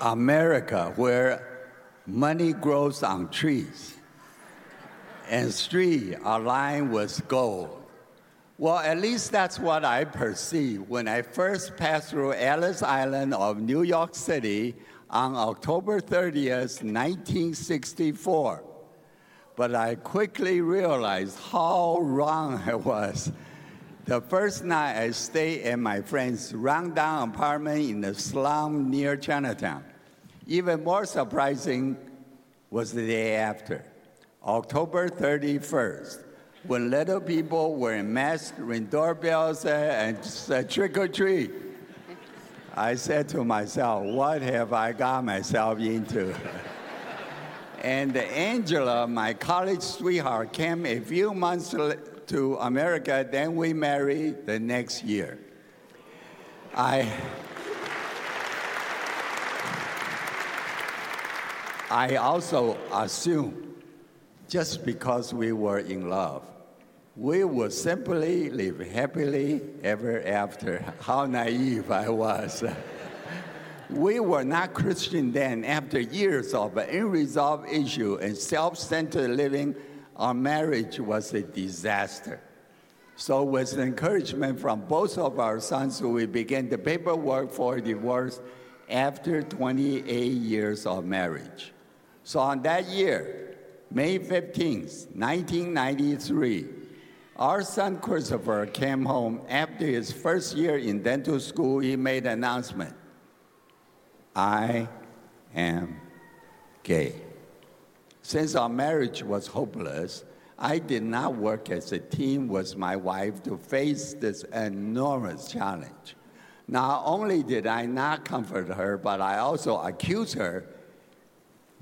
America, where money grows on trees and streets are lined with gold. Well, at least that's what I perceived when I first passed through Ellis Island of New York City on October 30th, 1964. But I quickly realized how wrong I was. The first night I stayed at my friend's rundown apartment in the slum near Chinatown. Even more surprising was the day after, October 31st, when little people were masked, ring doorbells, and said uh, trick or treat. I said to myself, what have I got myself into? and Angela, my college sweetheart, came a few months to America, then we married the next year. I, I also assume just because we were in love, we would simply live happily ever after. How naive I was. we were not Christian then. After years of unresolved issue and self-centered living, our marriage was a disaster. So with encouragement from both of our sons, we began the paperwork for divorce after 28 years of marriage. So on that year, May 15th, 1993, our son Christopher came home after his first year in dental school. He made an announcement I am gay. Since our marriage was hopeless, I did not work as a team with my wife to face this enormous challenge. Not only did I not comfort her, but I also accused her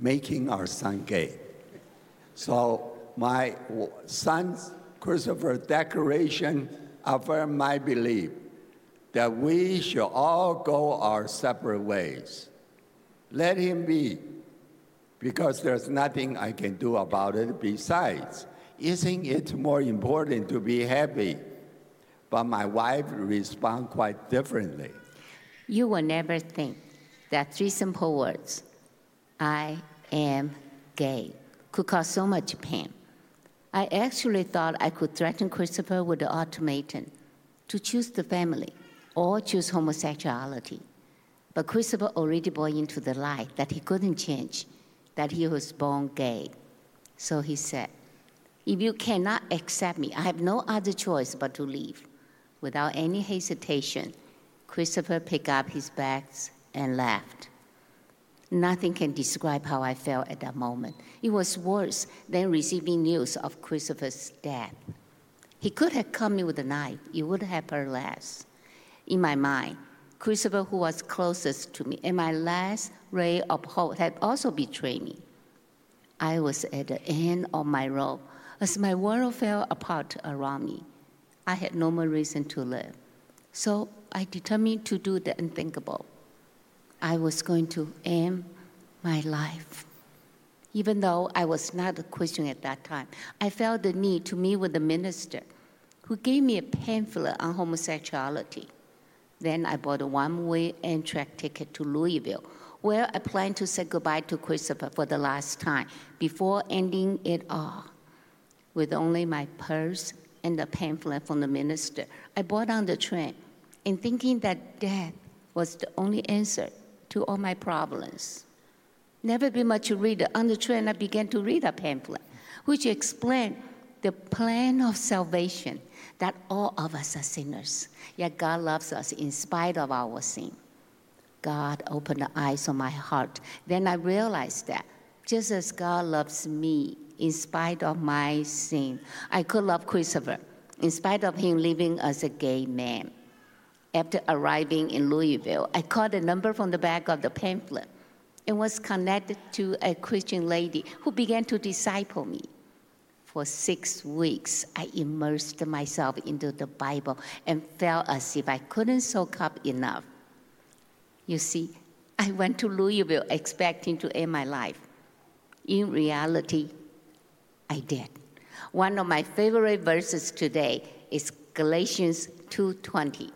making our son gay. So my son's Christopher declaration affirmed my belief that we should all go our separate ways. Let him be, because there's nothing I can do about it besides. Isn't it more important to be happy? But my wife responded quite differently. You will never think that three simple words, I am gay, could cause so much pain. I actually thought I could threaten Christopher with the ultimatum to choose the family or choose homosexuality. But Christopher already bought into the lie that he couldn't change, that he was born gay. So he said, if you cannot accept me, I have no other choice but to leave. Without any hesitation, Christopher picked up his bags and left. Nothing can describe how I felt at that moment. It was worse than receiving news of Christopher's death. He could have come in with a knife, it would have hurt less. In my mind, Christopher, who was closest to me, and my last ray of hope had also betrayed me. I was at the end of my rope as my world fell apart around me, I had no more reason to live. So I determined to do the unthinkable. I was going to end my life. Even though I was not a Christian at that time, I felt the need to meet with the minister who gave me a pamphlet on homosexuality. Then I bought a one way Amtrak ticket to Louisville, where I planned to say goodbye to Christopher for the last time before ending it all with only my purse and a pamphlet from the minister. I bought on the train in thinking that death was the only answer to all my problems. Never been much to read. On the train, I began to read a pamphlet, which explained the plan of salvation that all of us are sinners, yet God loves us in spite of our sin. God opened the eyes of my heart. Then I realized that just as God loves me in spite of my sin. I could love Christopher in spite of him living as a gay man. After arriving in Louisville, I called a number from the back of the pamphlet and was connected to a Christian lady who began to disciple me. For six weeks, I immersed myself into the Bible and felt as if I couldn't soak up enough. You see, I went to Louisville expecting to end my life. In reality, I did. One of my favorite verses today is Galatians 2:20.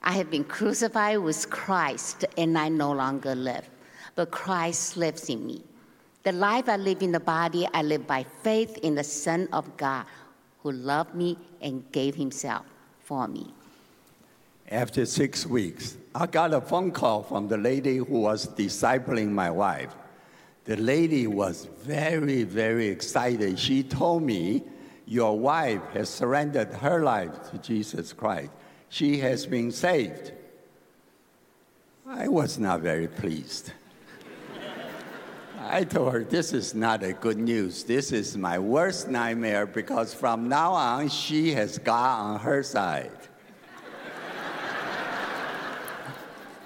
I have been crucified with Christ, and I no longer live, but Christ lives in me. The life I live in the body, I live by faith in the Son of God who loved me and gave himself for me. After six weeks, I got a phone call from the lady who was discipling my wife. The lady was very, very excited. She told me, Your wife has surrendered her life to Jesus Christ. She has been saved. I was not very pleased. I told her, This is not a good news. This is my worst nightmare because from now on, she has God on her side.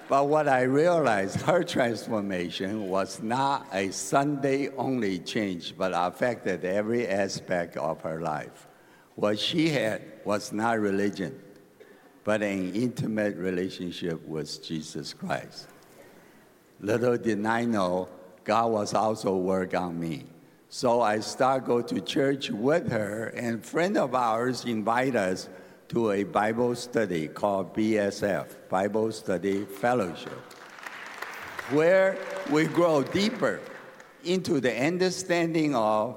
But what I realized, her transformation was not a Sunday only change, but affected every aspect of her life. What she had was not religion, but an intimate relationship with Jesus Christ. Little did I know, God was also working on me. So I start go to church with her, and friend of ours invite us to a Bible study called BSF, Bible Study Fellowship, where we grow deeper into the understanding of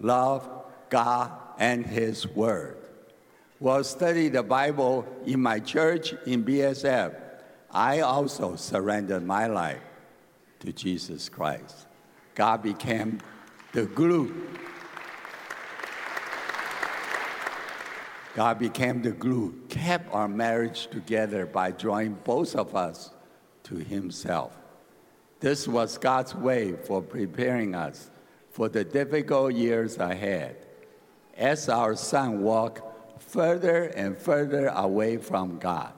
love, God, and His Word. While studying the Bible in my church in BSF, I also surrendered my life to Jesus Christ. God became the glue God became the glue, kept our marriage together by drawing both of us to Himself. This was God's way for preparing us for the difficult years ahead as our son walked further and further away from God.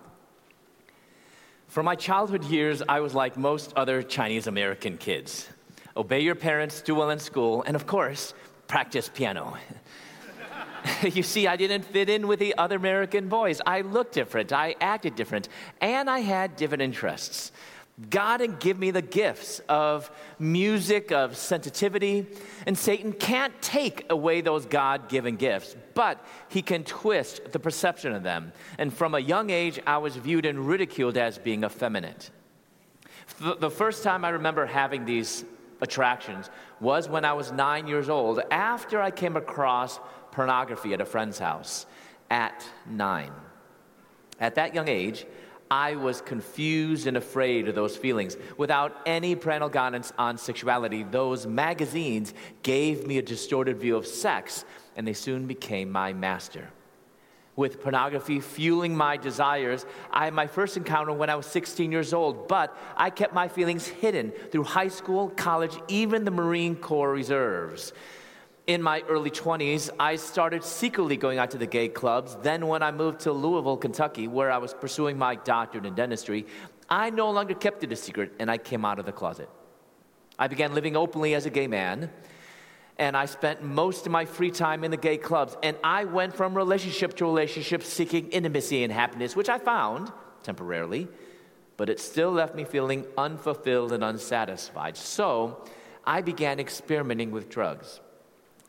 For my childhood years, I was like most other Chinese American kids obey your parents, do well in school, and of course, practice piano. you see, I didn't fit in with the other American boys. I looked different, I acted different, and I had different interests. God didn't give me the gifts of music, of sensitivity, and Satan can't take away those God given gifts, but he can twist the perception of them. And from a young age, I was viewed and ridiculed as being effeminate. The first time I remember having these attractions was when I was nine years old, after I came across pornography at a friend's house at nine. At that young age, I was confused and afraid of those feelings. Without any parental guidance on sexuality, those magazines gave me a distorted view of sex, and they soon became my master. With pornography fueling my desires, I had my first encounter when I was 16 years old, but I kept my feelings hidden through high school, college, even the Marine Corps reserves in my early 20s, I started secretly going out to the gay clubs. Then, when I moved to Louisville, Kentucky, where I was pursuing my doctorate in dentistry, I no longer kept it a secret and I came out of the closet. I began living openly as a gay man, and I spent most of my free time in the gay clubs. And I went from relationship to relationship seeking intimacy and happiness, which I found temporarily, but it still left me feeling unfulfilled and unsatisfied. So I began experimenting with drugs.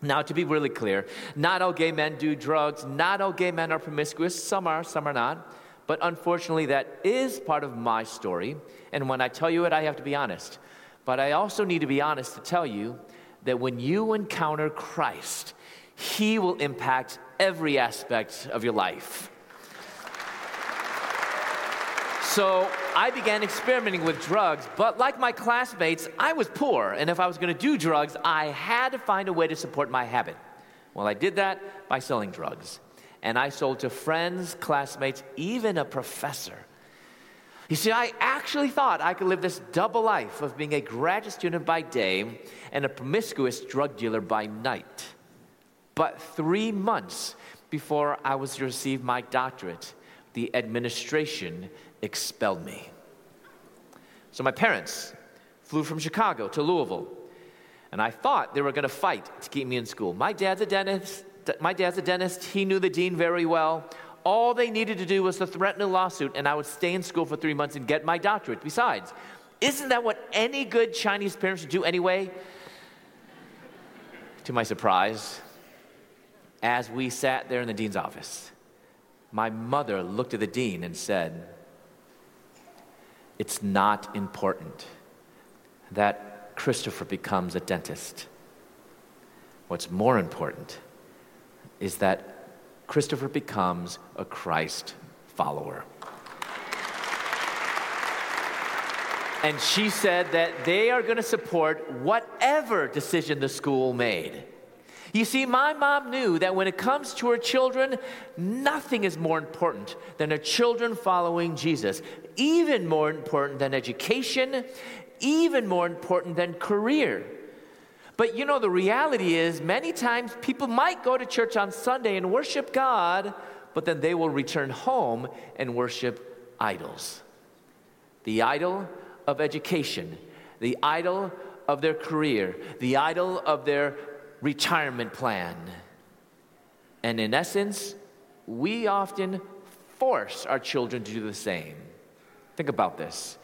Now, to be really clear, not all gay men do drugs, not all gay men are promiscuous. Some are, some are not. But unfortunately, that is part of my story. And when I tell you it, I have to be honest. But I also need to be honest to tell you that when you encounter Christ, He will impact every aspect of your life. So I began experimenting with drugs, but like my classmates, I was poor, and if I was going to do drugs, I had to find a way to support my habit. Well, I did that by selling drugs. And I sold to friends, classmates, even a professor. You see, I actually thought I could live this double life of being a graduate student by day and a promiscuous drug dealer by night. But three months before I was to receive my doctorate, the administration expelled me. So my parents flew from Chicago to Louisville, and I thought they were going to fight to keep me in school. My dad's a dentist. My dad's a dentist. He knew the dean very well. All they needed to do was to threaten a lawsuit, and I would stay in school for three months and get my doctorate. Besides, isn't that what any good Chinese parents would do anyway? to my surprise, as we sat there in the dean's office, my mother looked at the dean and said, it's not important that Christopher becomes a dentist. What's more important is that Christopher becomes a Christ follower. And she said that they are going to support whatever decision the school made. You see, my mom knew that when it comes to her children, nothing is more important than her children following Jesus, even more important than education, even more important than career. But you know, the reality is, many times people might go to church on Sunday and worship God, but then they will return home and worship idols. The idol of education, the idol of their career, the idol of their retirement plan. And in essence, we often force our children to do the same. Think about this.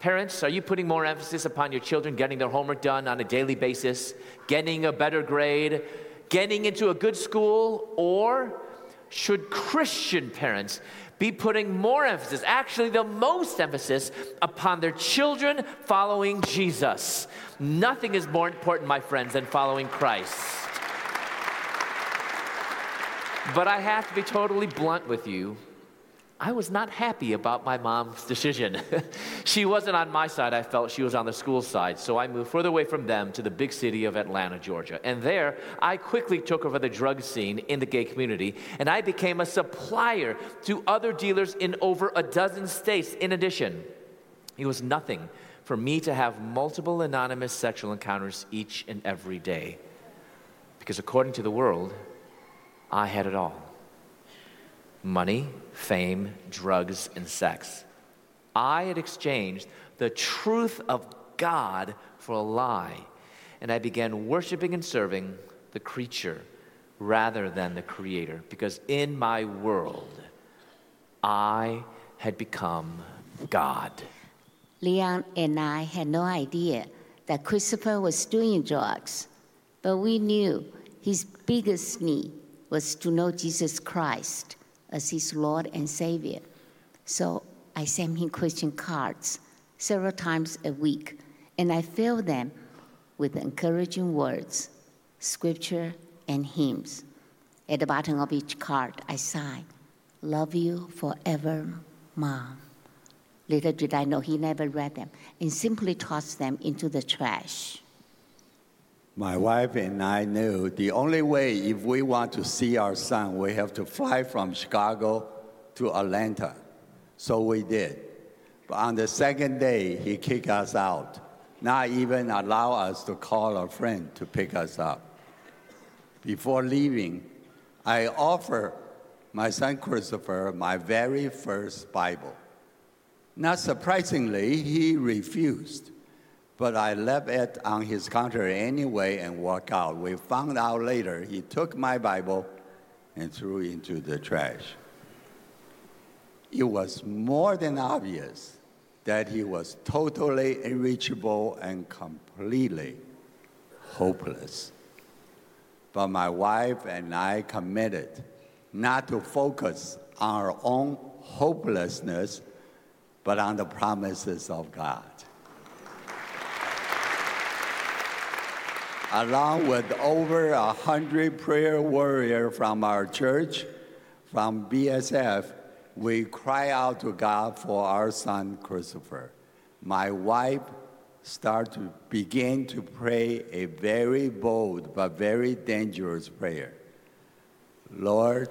Parents, are you putting more emphasis upon your children getting their homework done on a daily basis, getting a better grade, getting into a good school, or should Christian parents be putting more emphasis, actually, the most emphasis, upon their children following Jesus. Nothing is more important, my friends, than following Christ. But I have to be totally blunt with you. I was not happy about my mom's decision. she wasn't on my side, I felt she was on the school side. So I moved further away from them to the big city of Atlanta, Georgia. And there, I quickly took over the drug scene in the gay community, and I became a supplier to other dealers in over a dozen states in addition. It was nothing for me to have multiple anonymous sexual encounters each and every day. Because according to the world, I had it all money, fame, drugs, and sex. I had exchanged the truth of God for a lie, and I began worshiping and serving the creature rather than the creator, because in my world, I had become God. Leon and I had no idea that Christopher was doing drugs, but we knew his biggest need was to know Jesus Christ as his Lord and Savior. So I sent him Christian cards several times a week, and I fill them with encouraging words, scripture, and hymns. At the bottom of each card, I sign, Love you forever, Mom. Little did I know he never read them and simply tossed them into the trash. My wife and I knew the only way if we want to see our son, we have to fly from Chicago to Atlanta. So we did. But on the second day, he kicked us out, not even allow us to call a friend to pick us up. Before leaving, I offered my son Christopher my very first Bible. Not surprisingly, he refused but I left it on his counter anyway and walked out. We found out later he took my Bible and threw it into the trash. It was more than obvious that he was totally unreachable and completely hopeless. But my wife and I committed not to focus on our own hopelessness, but on the promises of God. Along with over a hundred prayer warriors from our church, from BSF, we cry out to God for our son Christopher. My wife started to begin to pray a very bold but very dangerous prayer. Lord,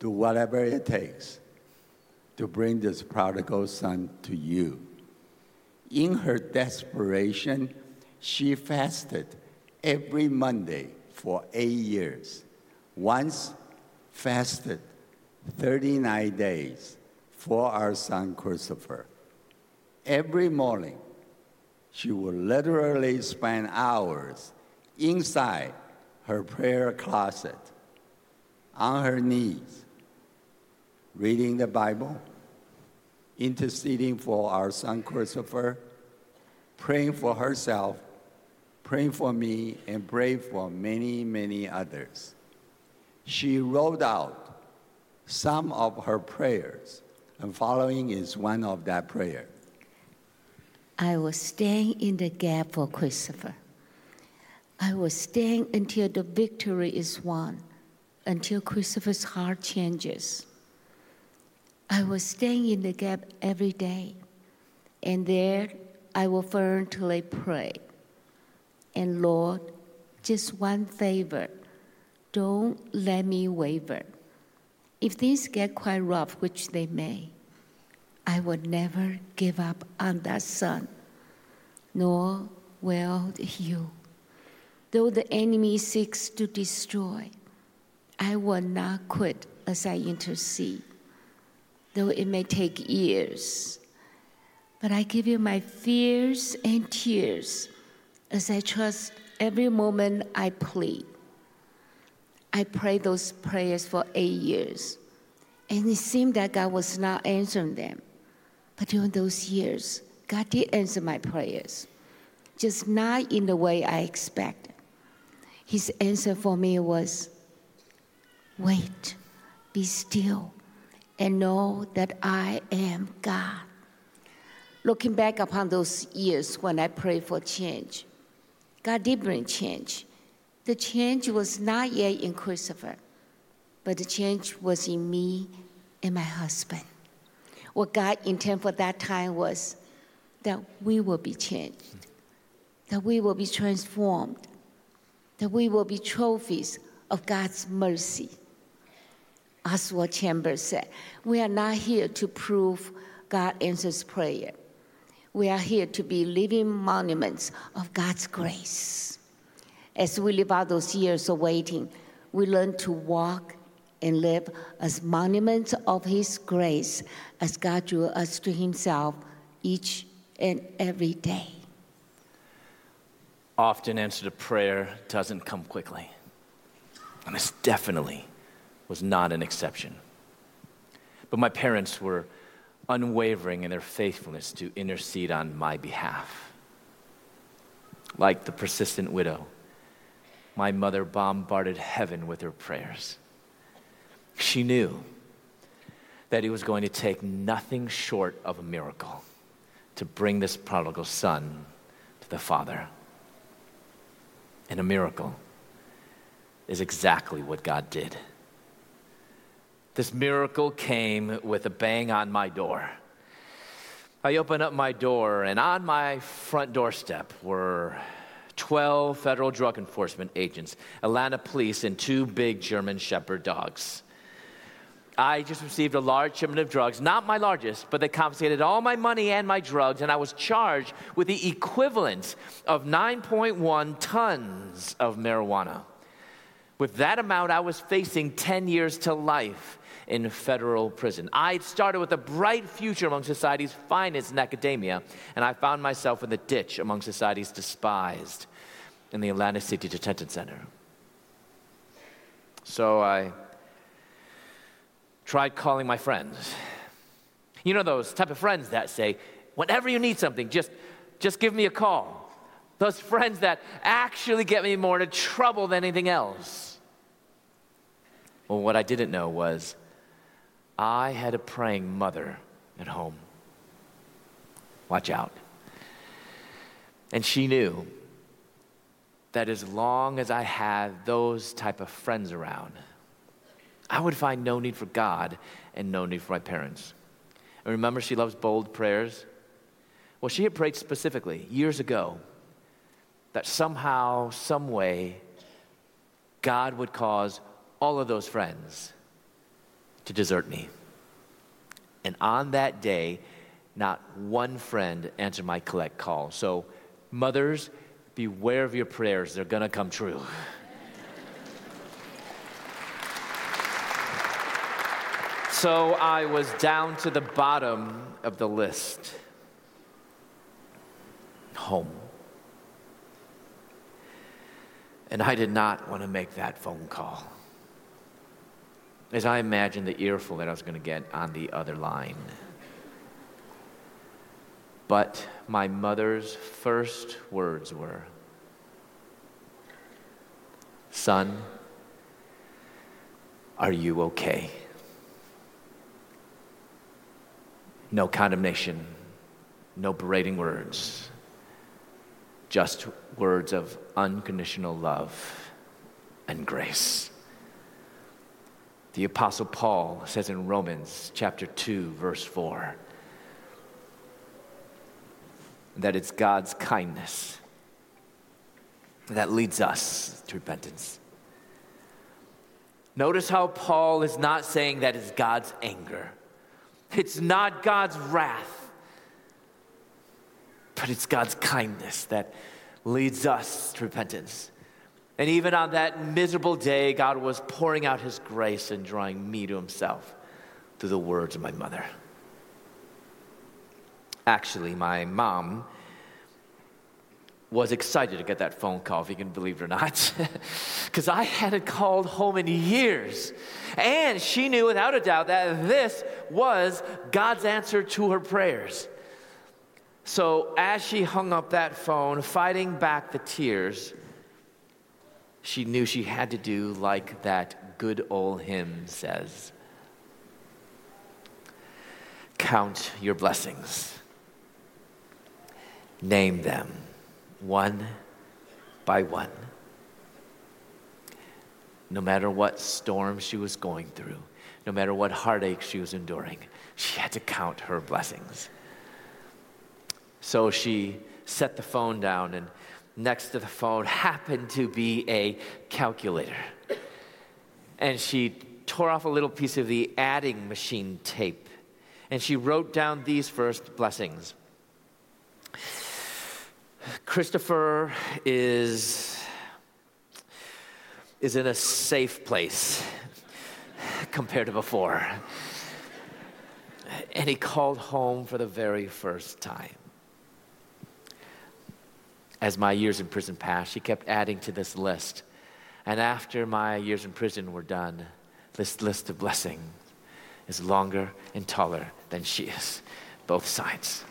do whatever it takes to bring this prodigal son to you. In her desperation, she fasted every Monday for eight years. Once fasted 39 days for our son Christopher. Every morning, she would literally spend hours inside her prayer closet, on her knees, reading the Bible, interceding for our son Christopher, praying for herself praying for me and pray for many, many others. She wrote out some of her prayers And following is one of that prayer. I will stand in the gap for Christopher. I will stand until the victory is won, until Christopher's heart changes. I will stand in the gap every day, and there I will fervently pray. And Lord, just one favor don't let me waver. If things get quite rough, which they may, I will never give up on that son, nor will you. Though the enemy seeks to destroy, I will not quit as I intercede, though it may take years. But I give you my fears and tears as I trust every moment I plead. I prayed those prayers for eight years, and it seemed that God was not answering them. But during those years, God did answer my prayers, just not in the way I expected. His answer for me was wait, be still, and know that I am God. Looking back upon those years when I prayed for change, God did bring change. The change was not yet in Christopher, but the change was in me and my husband. What God intended for that time was that we will be changed, that we will be transformed, that we will be trophies of God's mercy. Oswald Chambers said, We are not here to prove God answers prayer. We are here to be living monuments of God's grace. As we live out those years of waiting, we learn to walk and live as monuments of His grace as God drew us to Himself each and every day. Often, answer to prayer doesn't come quickly. And this definitely was not an exception. But my parents were unwavering in their faithfulness to intercede on my behalf. Like the persistent widow, my mother bombarded heaven with her prayers. She knew that it was going to take nothing short of a miracle to bring this prodigal son to the Father. And a miracle is exactly what God did. This miracle came with a bang on my door. I opened up my door, and on my front doorstep were 12 federal drug enforcement agents, Atlanta police, and two big German Shepherd dogs. I just received a large shipment of drugs, not my largest, but they confiscated all my money and my drugs, and I was charged with the equivalent of 9.1 tons of marijuana. With that amount, I was facing 10 years to life in federal prison. I'd started with a bright future among society's finest in academia, and I found myself in the ditch among society's despised in the Atlanta City Detention Center. So I tried calling my friends. You know those type of friends that say, whenever you need something, just, just give me a call. Those friends that actually get me more into trouble than anything else. Well, what I didn't know was I had a praying mother at home. Watch out. And she knew that as long as I had those type of friends around, I would find no need for God and no need for my parents. And remember, she loves bold prayers. Well, she had prayed specifically years ago that somehow, some way, God would cause all of those friends to desert me. And on that day, not one friend answered my collect call. So, mothers, beware of your prayers, they're gonna come true. So I was down to the bottom of the list. Home. And I did not want to make that phone call. As I imagined the earful that I was going to get on the other line. But my mother's first words were Son, are you okay? No condemnation, no berating words, just words of unconditional love and grace. The Apostle Paul says in Romans chapter 2, verse 4, that it's God's kindness that leads us to repentance. Notice how Paul is not saying that it's God's anger, it's not God's wrath, but it's God's kindness that leads us to repentance. And even on that miserable day, God was pouring out His grace and drawing me to Himself through the words of my mother. Actually, my mom was excited to get that phone call, if you can believe it or not, because I hadn't called home in years. And she knew without a doubt that this was God's answer to her prayers. So as she hung up that phone, fighting back the tears, she knew she had to do like that good old hymn says Count your blessings, name them one by one. No matter what storm she was going through, no matter what heartache she was enduring, she had to count her blessings. So she set the phone down and next to the phone happened to be a calculator. And she tore off a little piece of the adding machine tape and she wrote down these first blessings. Christopher is is in a safe place compared to before. And he called home for the very first time as my years in prison passed, she kept adding to this list. And after my years in prison were done, this list of blessings is longer and taller than she is, both sides.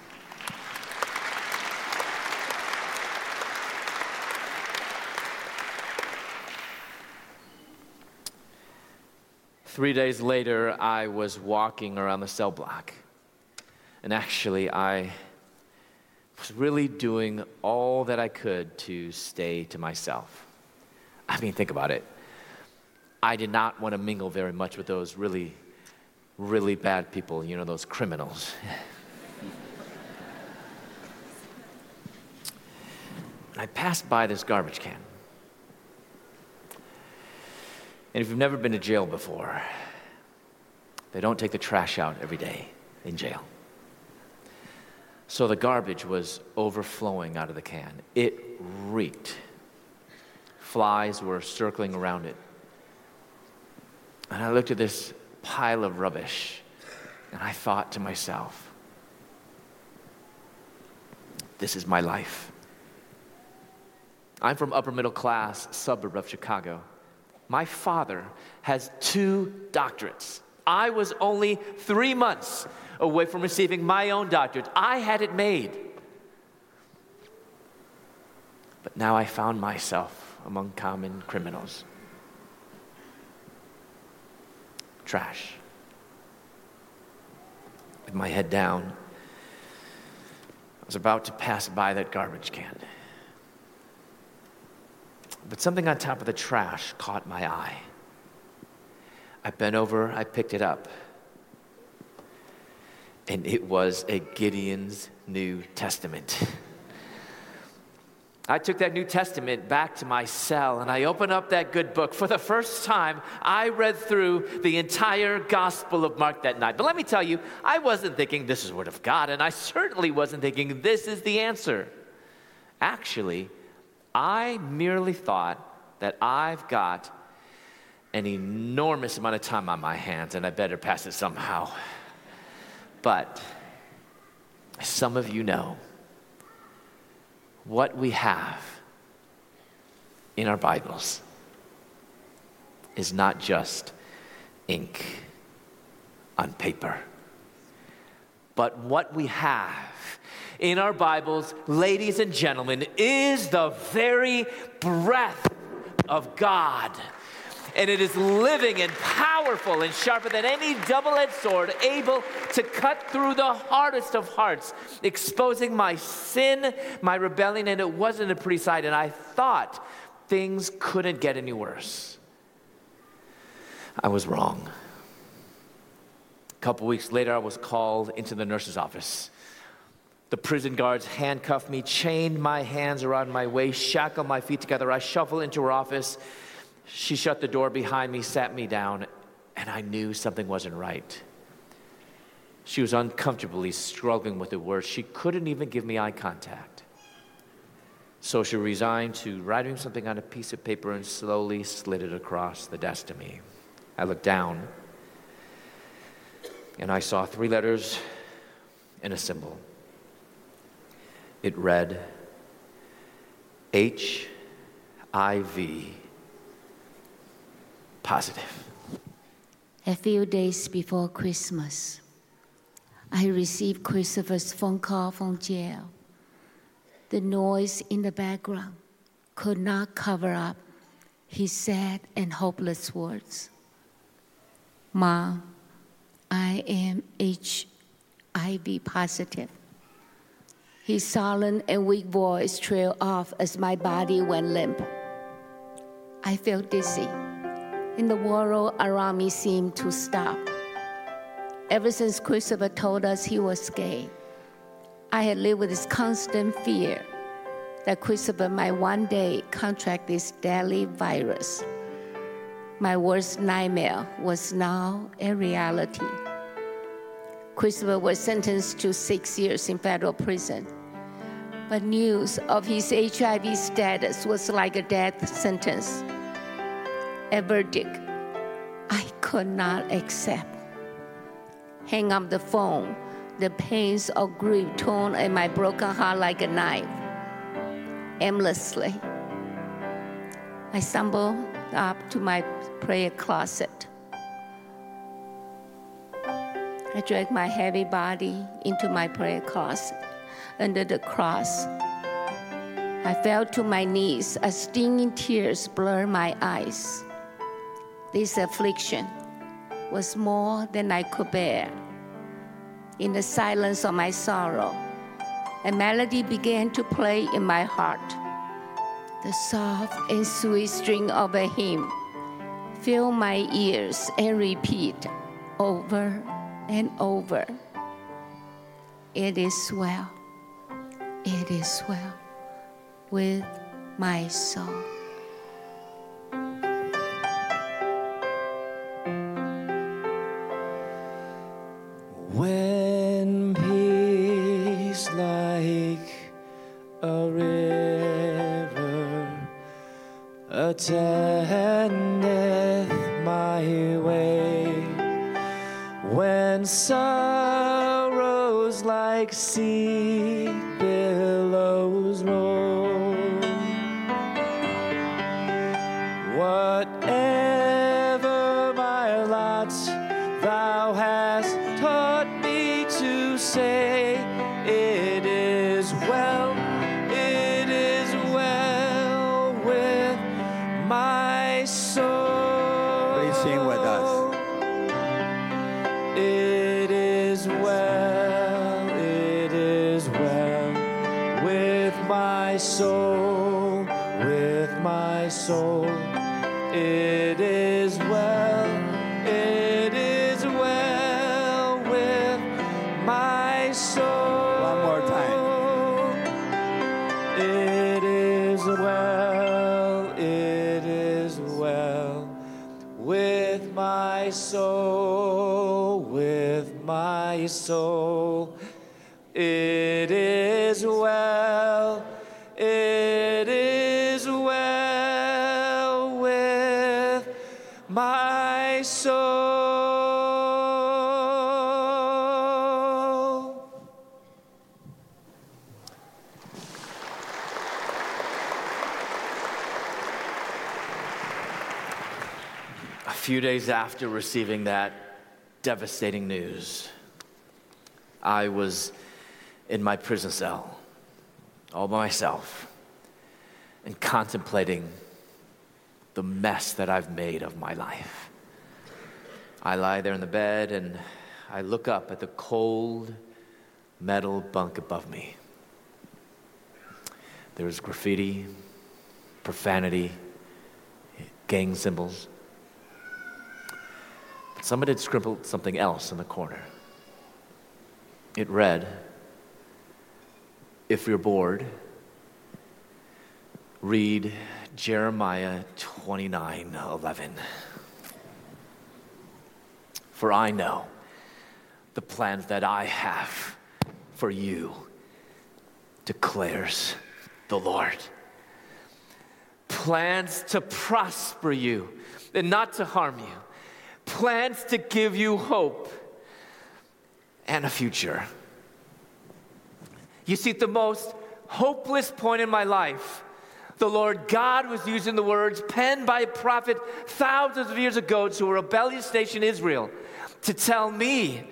Three days later, I was walking around the cell block. And actually, I was really doing all that I could to stay to myself. I mean, think about it. I did not want to mingle very much with those really, really bad people, you know, those criminals. I passed by this garbage can. And if you've never been to jail before, they don't take the trash out every day in jail. So the garbage was overflowing out of the can. It reeked. Flies were circling around it. And I looked at this pile of rubbish and I thought to myself, this is my life. I'm from upper middle class suburb of Chicago. My father has two doctorates. I was only three months away from receiving my own doctorate. I had it made. But now I found myself among common criminals. Trash. With my head down, I was about to pass by that garbage can. But something on top of the trash caught my eye. I bent over, I picked it up and it was a Gideon's New Testament. I took that New Testament back to my cell and I opened up that good book. For the first time, I read through the entire Gospel of Mark that night. But let me tell you, I wasn't thinking this is Word of God, and I certainly wasn't thinking this is the answer. Actually, I merely thought that I've got an enormous amount of time on my hands and I better pass it somehow. But some of you know what we have in our Bibles is not just ink on paper, but what we have in our Bibles, ladies and gentlemen, is the very breath of God and it is living and powerful and sharper than any double edged sword, able to cut through the hardest of hearts, exposing my sin, my rebellion, and it wasn't a pretty sight. And I thought things couldn't get any worse. I was wrong. A couple weeks later, I was called into the nurse's office. The prison guards handcuffed me, chained my hands around my waist, shackled my feet together. I shuffled into her office. She shut the door behind me, sat me down, and I knew something wasn't right. She was uncomfortably struggling with the words. She couldn't even give me eye contact. So she resigned to writing something on a piece of paper and slowly slid it across the desk to me. I looked down and I saw three letters and a symbol. It read HIV positive. A few days before Christmas, I received Christopher's phone call from jail. The noise in the background could not cover up his sad and hopeless words. Mom, I am HIV positive. His solemn and weak voice trailed off as my body went limp. I felt dizzy, and the world around me seemed to stop. Ever since Christopher told us he was gay, I had lived with this constant fear that Christopher might one day contract this deadly virus. My worst nightmare was now a reality. Christopher was sentenced to six years in federal prison but news of his HIV status was like a death sentence, a verdict I could not accept. Hang up the phone, the pains of grief torn at my broken heart like a knife. Aimlessly, I stumbled up to my prayer closet. I dragged my heavy body into my prayer closet under the cross. I fell to my knees as stinging tears blurred my eyes. This affliction was more than I could bear. In the silence of my sorrow, a melody began to play in my heart. The soft and sweet string of a hymn filled my ears and repeat over and over. It is well it is well with my soul. Attendeth my way, when sorrows like sea soul. It is well, it is well with my soul. A few days after receiving that devastating news, I was in my prison cell all by myself and contemplating the mess that I've made of my life. I lie there in the bed and I look up at the cold metal bunk above me. There's graffiti, profanity, gang symbols. But somebody had scribbled something else in the corner. It read, If you're bored, read Jeremiah 29 11. For I know the plans that I have for you, declares the Lord. Plans to prosper you and not to harm you, plans to give you hope and a future. You see, the most hopeless point in my life, the Lord God was using the words penned by a prophet thousands of years ago to a rebellious nation, Israel, to tell me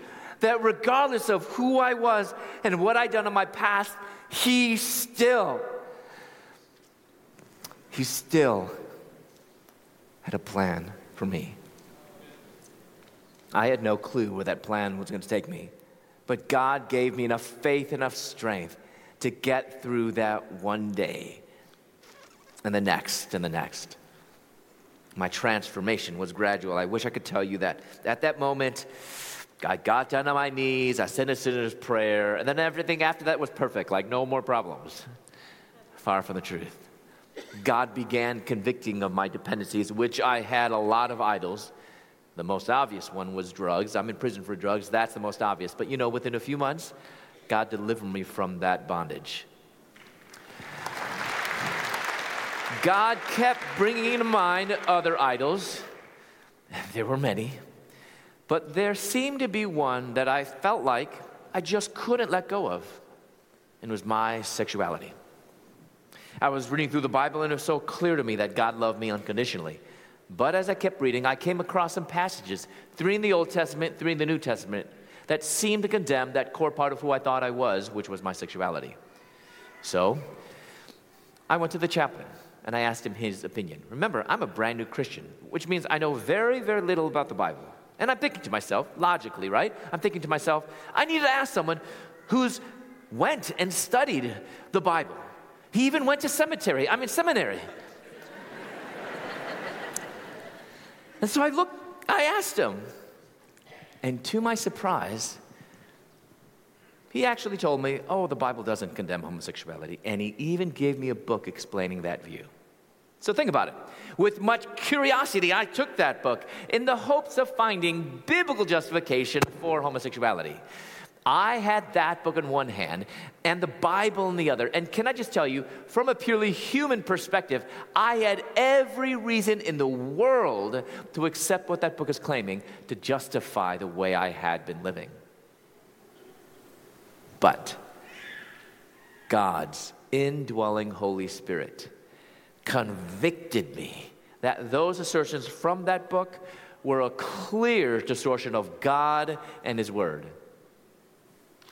that regardless of who I was and what I'd done in my past, He still, He still had a plan for me. I had no clue where that plan was going to take me. But God gave me enough faith, enough strength to get through that one day and the next and the next. My transformation was gradual. I wish I could tell you that at that moment, I got down on my knees, I said a sinner's prayer, and then everything after that was perfect, like no more problems. Far from the truth. God began convicting of my dependencies, which I had a lot of idols. The most obvious one was drugs. I'm in prison for drugs. That's the most obvious. But you know, within a few months, God delivered me from that bondage. God kept bringing to mind other idols. There were many. But there seemed to be one that I felt like I just couldn't let go of, and it was my sexuality. I was reading through the Bible, and it was so clear to me that God loved me unconditionally. But as I kept reading, I came across some passages, three in the Old Testament, three in the New Testament, that seemed to condemn that core part of who I thought I was, which was my sexuality. So I went to the chaplain and I asked him his opinion. Remember, I'm a brand new Christian, which means I know very, very little about the Bible. And I'm thinking to myself, logically, right? I'm thinking to myself, I need to ask someone who's went and studied the Bible. He even went to cemetery. I'm in seminary. And so I looked, I asked him. And to my surprise, he actually told me, oh, the Bible doesn't condemn homosexuality. And he even gave me a book explaining that view. So think about it. With much curiosity, I took that book in the hopes of finding biblical justification for homosexuality. I had that book in one hand and the Bible in the other. And can I just tell you, from a purely human perspective, I had every reason in the world to accept what that book is claiming to justify the way I had been living. But God's indwelling Holy Spirit convicted me that those assertions from that book were a clear distortion of God and His Word.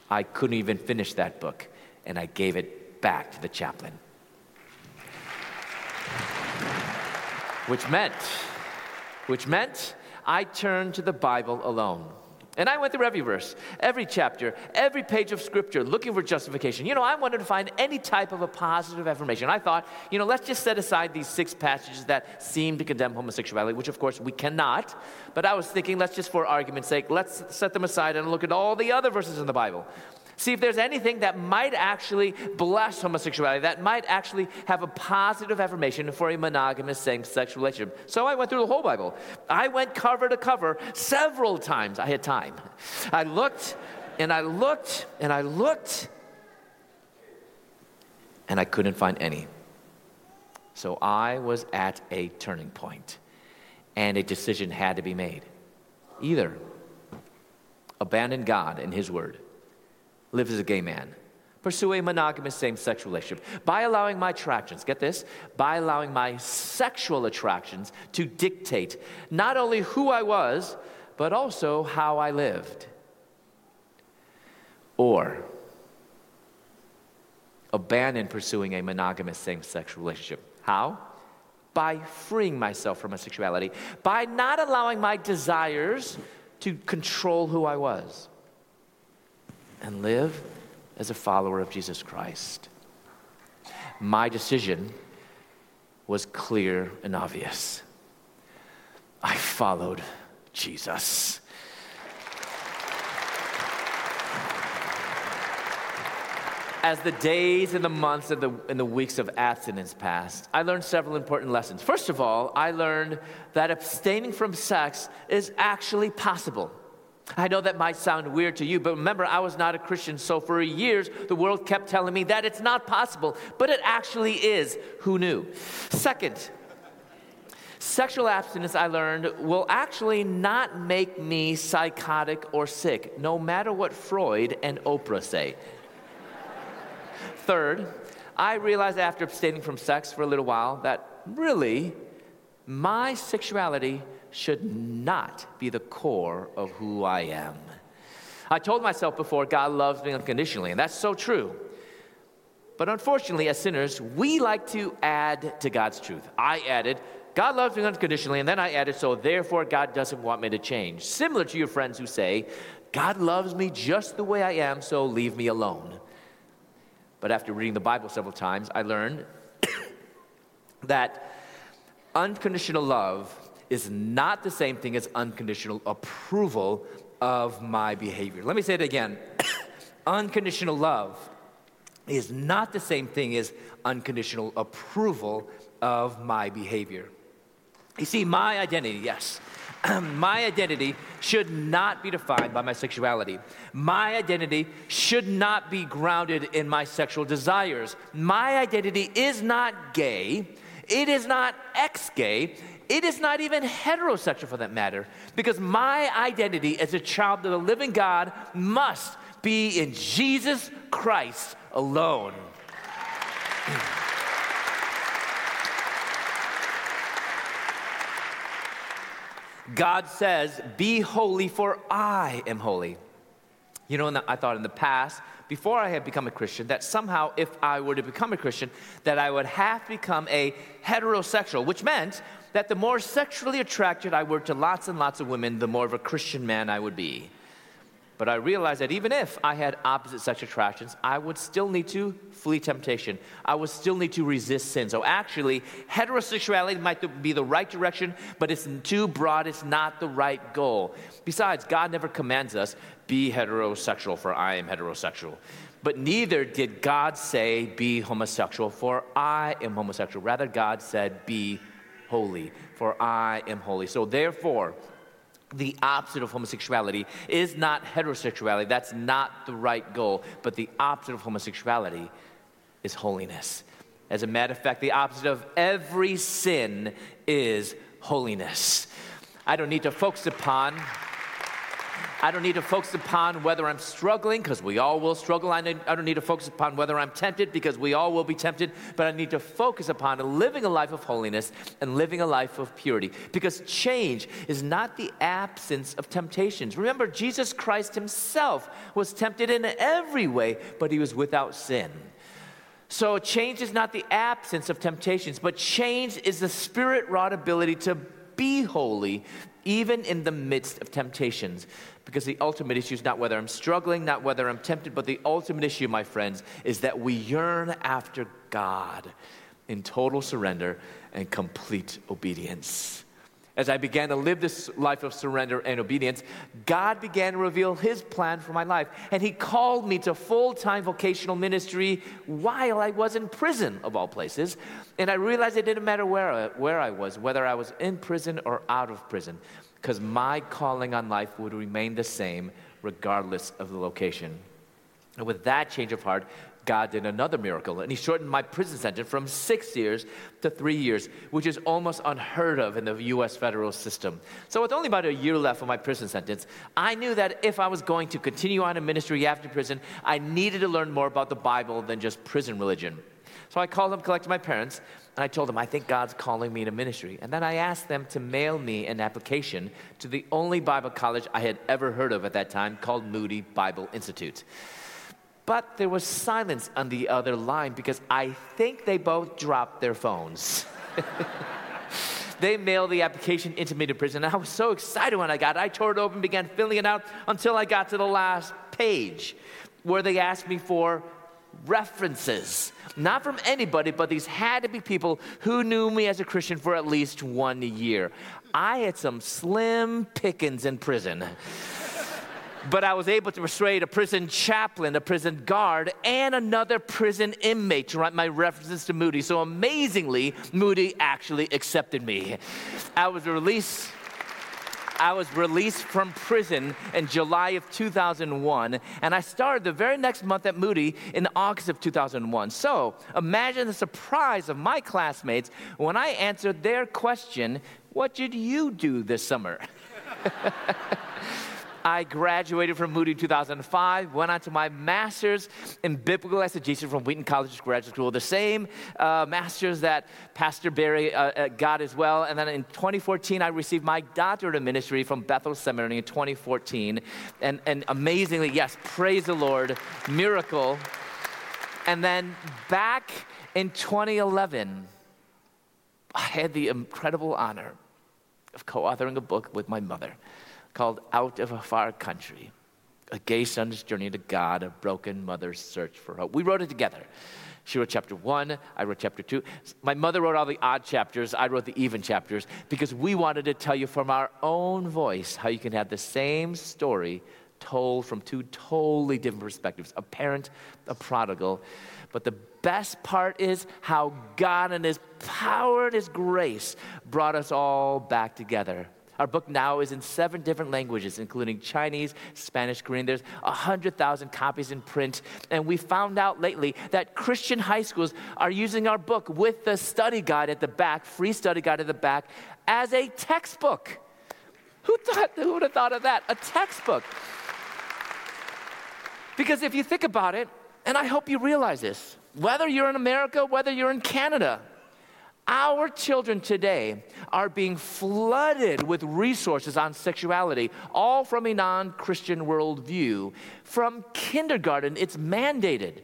I couldn't even finish that book, and I gave it back to the chaplain. Which meant, which meant I turned to the Bible alone. And I went through every verse, every chapter, every page of scripture looking for justification. You know, I wanted to find any type of a positive affirmation. I thought, you know, let's just set aside these six passages that seem to condemn homosexuality, which of course we cannot. But I was thinking, let's just for argument's sake, let's set them aside and look at all the other verses in the Bible. See if there's anything that might actually bless homosexuality, that might actually have a positive affirmation for a monogamous same sex relationship. So I went through the whole Bible. I went cover to cover several times. I had time. I looked and I looked and I looked and I couldn't find any. So I was at a turning point and a decision had to be made. Either abandon God and His Word live as a gay man, pursue a monogamous same sex relationship by allowing my attractions, get this, by allowing my sexual attractions to dictate not only who I was, but also how I lived. Or abandon pursuing a monogamous same sex relationship. How? by freeing myself from my sexuality, by not allowing my desires to control who I was, and live as a follower of Jesus Christ. My decision was clear and obvious. I followed Jesus. As the days and the months and the, and the weeks of abstinence passed, I learned several important lessons. First of all, I learned that abstaining from sex is actually possible. I know that might sound weird to you, but remember, I was not a Christian, so for years the world kept telling me that it's not possible, but it actually is. Who knew? Second, sexual abstinence, I learned, will actually not make me psychotic or sick, no matter what Freud and Oprah say. Third, I realized after abstaining from sex for a little while that really my sexuality should not be the core of who I am. I told myself before, God loves me unconditionally, and that's so true. But unfortunately, as sinners, we like to add to God's truth. I added, God loves me unconditionally, and then I added, so therefore God doesn't want me to change. Similar to your friends who say, God loves me just the way I am, so leave me alone. But after reading the Bible several times, I learned that unconditional love is not the same thing as unconditional approval of my behavior. Let me say it again unconditional love is not the same thing as unconditional approval of my behavior. You see, my identity, yes, my identity should not be defined by my sexuality. My identity should not be grounded in my sexual desires. My identity is not gay. It is not ex gay. It is not even heterosexual for that matter, because my identity as a child of the living God must be in Jesus Christ alone. God says, Be holy, for I am holy. You know, I thought in the past, before I had become a Christian, that somehow if I were to become a Christian, that I would have to become a heterosexual, which meant that the more sexually attracted I were to lots and lots of women, the more of a Christian man I would be. But I realized that even if I had opposite sex attractions, I would still need to flee temptation. I would still need to resist sin. So actually, heterosexuality might be the right direction, but it's too broad. It's not the right goal. Besides, God never commands us, be heterosexual, for I am heterosexual. But neither did God say, be homosexual, for I am homosexual. Rather, God said, be holy, for I am holy. So therefore, the opposite of homosexuality is not heterosexuality. That's not the right goal. But the opposite of homosexuality is holiness. As a matter of fact, the opposite of every sin is holiness. I don't need to focus upon I don't need to focus upon whether I'm struggling, because we all will struggle. I, need, I don't need to focus upon whether I'm tempted, because we all will be tempted. But I need to focus upon living a life of holiness and living a life of purity. Because change is not the absence of temptations. Remember, Jesus Christ himself was tempted in every way, but he was without sin. So, change is not the absence of temptations, but change is the spirit wrought ability to be holy, even in the midst of temptations. Because the ultimate issue is not whether I'm struggling, not whether I'm tempted, but the ultimate issue, my friends, is that we yearn after God in total surrender and complete obedience. As I began to live this life of surrender and obedience, God began to reveal His plan for my life. And He called me to full time vocational ministry while I was in prison, of all places. And I realized it didn't matter where I, where I was, whether I was in prison or out of prison because my calling on life would remain the same regardless of the location. And with that change of heart, God did another miracle, and He shortened my prison sentence from six years to three years, which is almost unheard of in the US federal system. So, with only about a year left of my prison sentence, I knew that if I was going to continue on in ministry after prison, I needed to learn more about the Bible than just prison religion. So, I called up, collected my parents, and I told them, I think God's calling me to ministry. And then I asked them to mail me an application to the only Bible college I had ever heard of at that time called Moody Bible Institute. But there was silence on the other line because I think they both dropped their phones. they mailed the application into me to prison. And I was so excited when I got it. I tore it open, began filling it out until I got to the last page where they asked me for references. Not from anybody, but these had to be people who knew me as a Christian for at least one year. I had some slim pickings in prison. but I was able to persuade a prison chaplain, a prison guard, and another prison inmate to write my references to Moody. So amazingly, Moody actually accepted me. I was released I was released from prison in July of 2001, and I started the very next month at Moody in August of 2001. So imagine the surprise of my classmates when I answered their question What did you do this summer? I graduated from Moody in 2005, went on to my master's in biblical exegesis from Wheaton College Graduate School, the same uh, master's that Pastor Barry uh, uh got as well. And then in 2014, I received my doctorate of ministry from Bethel Seminary in 2014. And, and amazingly, yes, praise the Lord, miracle. And then back in 2011, I had the incredible honor of co authoring a book with my mother called Out of a Far Country A Gay Son's Journey to God, a Broken Mother's Search for Hope. We wrote it together. She wrote chapter one, I wrote chapter two. My mother wrote all the odd chapters, I wrote the even chapters, because we wanted to tell you from our own voice how you can have the same story told from two totally different perspectives a parent, a prodigal. But the best part is how God and His power and His grace brought us all back together our book now is in seven different languages, including Chinese, Spanish, Korean. There's 100,000 copies in print. And we found out lately that Christian high schools are using our book with the study guide at the back, free study guide at the back, as a textbook. Who, thought, who would have thought of that? A textbook. Because if you think about it, and I hope you realize this, whether you're in America, whether you're in Canada, our children today are being flooded with resources on sexuality, all from a non Christian worldview. From kindergarten, it's mandated.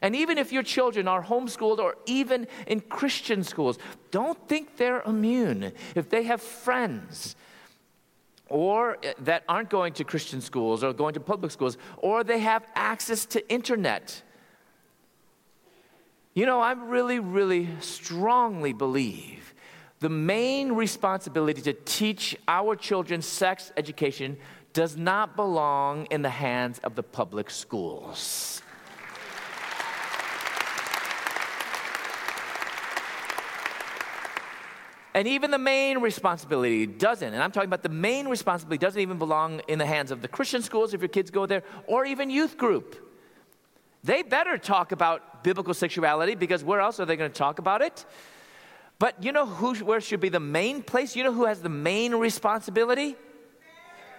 And even if your children are homeschooled or even in Christian schools, don't think they're immune. If they have friends or eh, that aren't going to Christian schools or going to public schools, or they have access to internet you know, I really, really strongly believe the main responsibility to teach our children sex education does not belong in the hands of the public schools. And even the main responsibility doesn't, and I'm talking about the main responsibility doesn't even belong in the hands of the Christian schools if your kids go there, or even youth group. They better talk about biblical sexuality because where else are they going to talk about it? But you know who, where should be the main place? You know who has the main responsibility?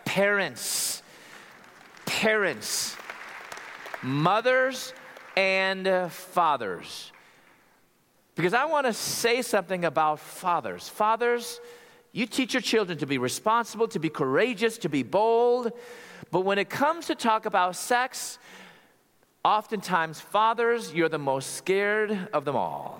Parents. Parents. Mothers and uh, fathers. Because I want to say something about fathers. Fathers, you teach your children to be responsible, to be courageous, to be bold. But when it comes to talk about sex, Oftentimes, fathers, you're the most scared of them all.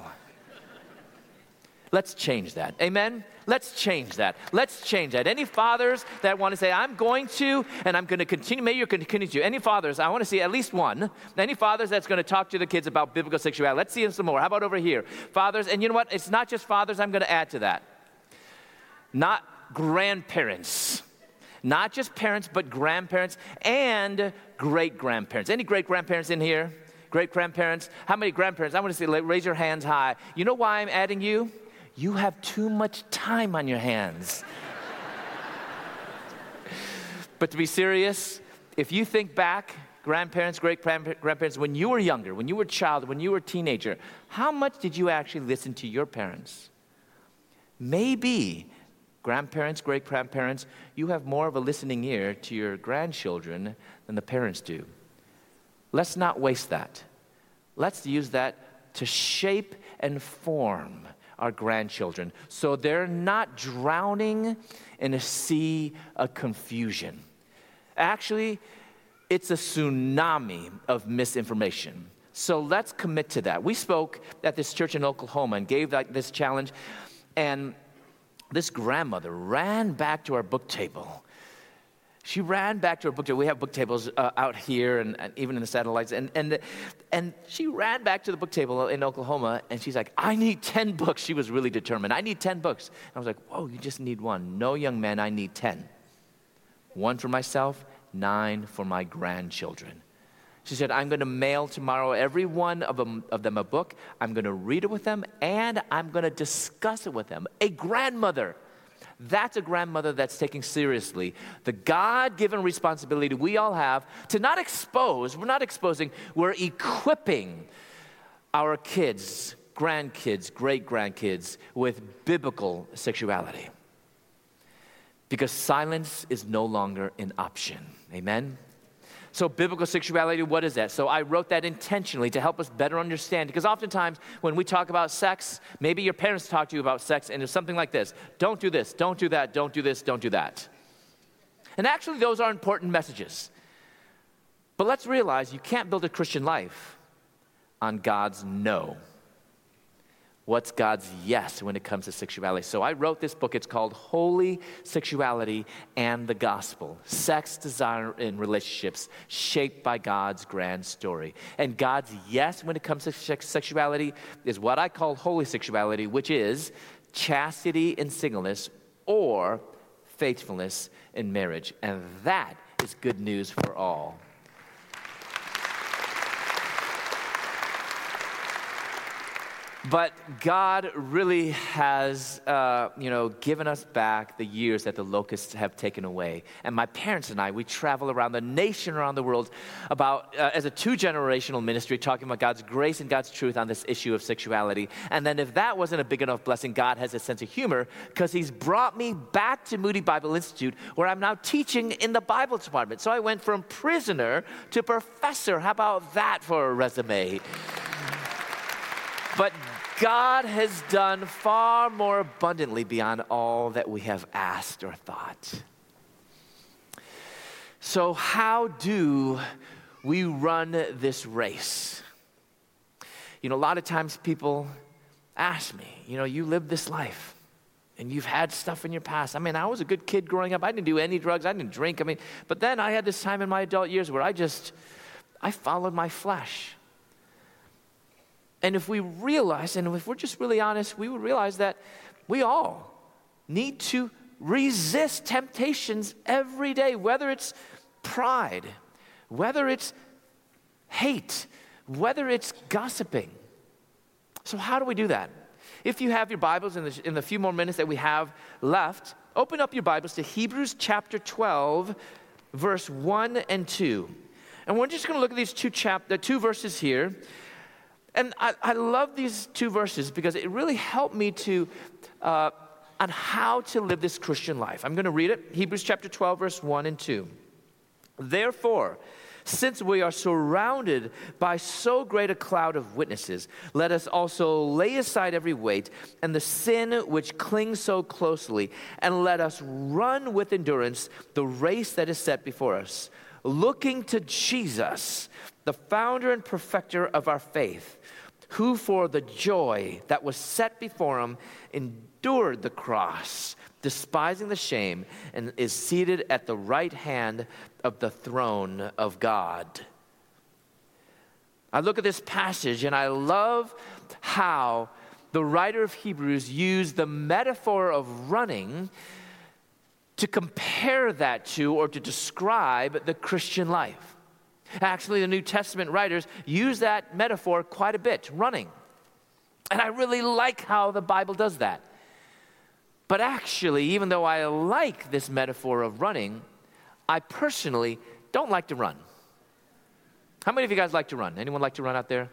Let's change that. Amen? Let's change that. Let's change that. Any fathers that want to say, I'm going to, and I'm going to continue, maybe you're going to continue to. Any fathers, I want to see at least one. Any fathers that's going to talk to the kids about biblical sexuality. Let's see some more. How about over here? Fathers, and you know what? It's not just fathers, I'm going to add to that. Not grandparents. Not just parents, but grandparents and great grandparents. Any great grandparents in here? Great grandparents? How many grandparents? I want to see, raise your hands high. You know why I'm adding you? You have too much time on your hands. but to be serious, if you think back, grandparents, great grandparents, when you were younger, when you were a child, when you were a teenager, how much did you actually listen to your parents? Maybe grandparents, great grandparents, you have more of a listening ear to your grandchildren than the parents do. Let's not waste that. Let's use that to shape and form our grandchildren so they're not drowning in a sea of confusion. Actually, it's a tsunami of misinformation. So let's commit to that. We spoke at this church in Oklahoma and gave that, this challenge, and this grandmother ran back to our book table. She ran back to her book table. We have book tables uh, out here and, and, even in the satellites. And, and, and she ran back to the book table in Oklahoma and she's like, I need 10 books. She was really determined. I need 10 books. And I was like, Whoa, you just need one. No, young man, I need 10. One for myself, nine for my grandchildren. She said, I'm going to mail tomorrow every one of them, of them a book. I'm going to read it with them and I'm going to discuss it with them. A grandmother. That's a grandmother that's taking seriously the God given responsibility we all have to not expose, we're not exposing, we're equipping our kids, grandkids, great grandkids with biblical sexuality. Because silence is no longer an option. Amen? So, biblical sexuality, what is that? So, I wrote that intentionally to help us better understand. Because oftentimes, when we talk about sex, maybe your parents talk to you about sex, and it's something like this don't do this, don't do that, don't do this, don't do that. And actually, those are important messages. But let's realize you can't build a Christian life on God's no what's God's yes when it comes to sexuality. So I wrote this book. It's called Holy Sexuality and the Gospel Sex, Desire, and Relationships Shaped by God's Grand Story. And God's yes when it comes to sexuality is what I call holy sexuality, which is chastity in singleness or faithfulness in marriage. And that is good news for all. But God really has, uh, you know, given us back the years that the locusts have taken away. And my parents and I, we travel around the nation, around the world, about uh, as a two-generational ministry, talking about God's grace and God's truth on this issue of sexuality. And then, if that wasn't a big enough blessing, God has a sense of humor because He's brought me back to Moody Bible Institute, where I'm now teaching in the Bible department. So I went from prisoner to professor. How about that for a resume? But God has done far more abundantly beyond all that we have asked or thought. So, how do we run this race? You know, a lot of times people ask me, you know, you live this life and you've had stuff in your past. I mean, I was a good kid growing up. I didn't do any drugs, I didn't drink. I mean, but then I had this time in my adult years where I just, I followed my flesh. And if we realize, and if we're just really honest, we would realize that we all need to resist temptations every day, whether it's pride, whether it's hate, whether it's gossiping. So, how do we do that? If you have your Bibles in the, in the few more minutes that we have left, open up your Bibles to Hebrews chapter 12, verse 1 and 2. And we're just going to look at these two, chap- the two verses here. And I, I love these two verses because it really helped me to, uh, on how to live this Christian life. I'm going to read it Hebrews chapter 12, verse 1 and 2. Therefore, since we are surrounded by so great a cloud of witnesses, let us also lay aside every weight and the sin which clings so closely, and let us run with endurance the race that is set before us, looking to Jesus, the founder and perfecter of our faith who for the joy that was set before him endured the cross, despising the shame, and is seated at the right hand of the throne of God. I look at this passage and I love how the writer of Hebrews used the metaphor of running to compare that to or to describe the Christian life. Actually, the New Testament writers use that metaphor quite a bit running. And I really like how the Bible does that. But actually, even though I like this metaphor of running, I personally don't like to run. How many of you guys like to run? Anyone like to run out there?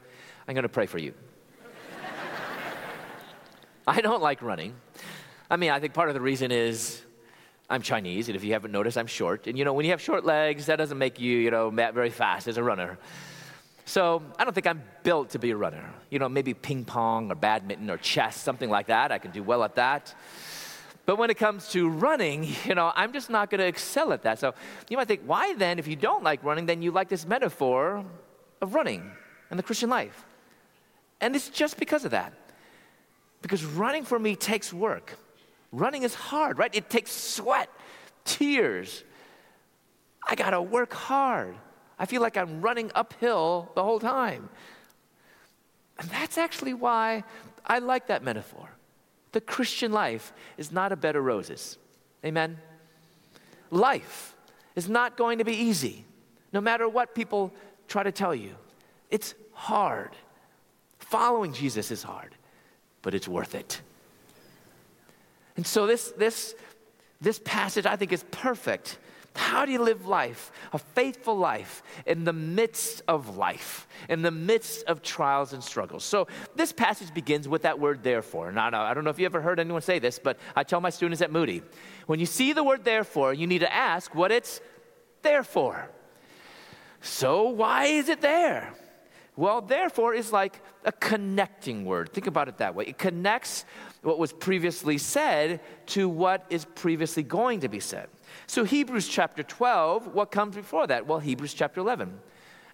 I'm going to pray for you. I don't like running. I mean, I think part of the reason is I'm Chinese, and if you haven't noticed, I'm short. And you know, when you have short legs, that doesn't make you, you know, very fast as a runner. So I don't think I'm built to be a runner. You know, maybe ping pong or badminton or chess, something like that. I can do well at that. But when it comes to running, you know, I'm just not going to excel at that. So you might think, why then, if you don't like running, then you like this metaphor of running and the Christian life? And it's just because of that. Because running for me takes work. Running is hard, right? It takes sweat, tears. I got to work hard. I feel like I'm running uphill the whole time. And that's actually why I like that metaphor. The Christian life is not a bed of roses. Amen? Life is not going to be easy, no matter what people try to tell you. It's hard. Following Jesus is hard, but it's worth it. And so this, this, this passage I think is perfect how do you live life, a faithful life, in the midst of life, in the midst of trials and struggles? So, this passage begins with that word therefore. Now, I don't know if you ever heard anyone say this, but I tell my students at Moody when you see the word therefore, you need to ask what it's there for. So, why is it there? Well, therefore is like a connecting word. Think about it that way. It connects what was previously said to what is previously going to be said. So, Hebrews chapter 12, what comes before that? Well, Hebrews chapter 11.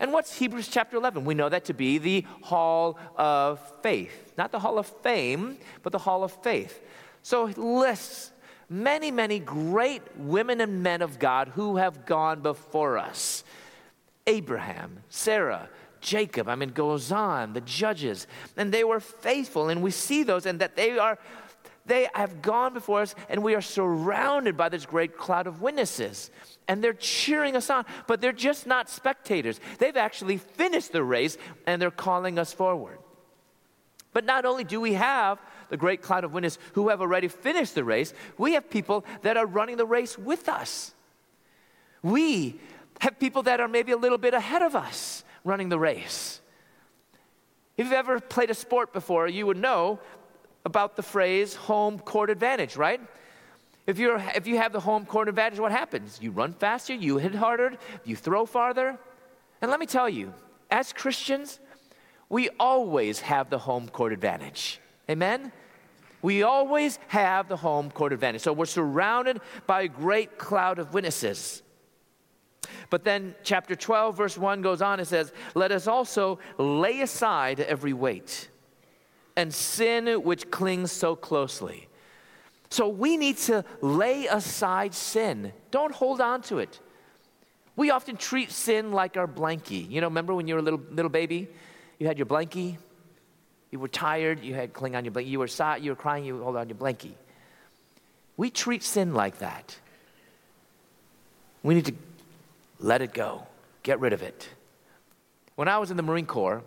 And what's Hebrews chapter 11? We know that to be the hall of faith. Not the hall of fame, but the hall of faith. So, it lists many, many great women and men of God who have gone before us Abraham, Sarah, Jacob, I mean, goes on, the judges, and they were faithful, and we see those, and that they are they have gone before us, and we are surrounded by this great cloud of witnesses. And they're cheering us on, but they're just not spectators. They've actually finished the race, and they're calling us forward. But not only do we have the great cloud of witnesses who have already finished the race, we have people that are running the race with us. We have people that are maybe a little bit ahead of us running the race. If you've ever played a sport before, you would know about the phrase home court advantage, right? If, you're, if you have the home court advantage, what happens? You run faster, you hit harder, you throw farther. And let me tell you, as Christians, we always have the home court advantage. Amen? We always have the home court advantage. So we're surrounded by a great cloud of witnesses. But then, chapter 12, verse 1 goes on and says, Let us also lay aside every weight and sin which clings so closely. So we need to lay aside sin. Don't hold on to it. We often treat sin like our blankie. You know, remember when you were a little, little baby? You had your blankie, you were tired, you had cling on your blankie, you were sad, you were crying, you hold on your blankie. We treat sin like that. We need to let it go, get rid of it. When I was in the Marine Corps,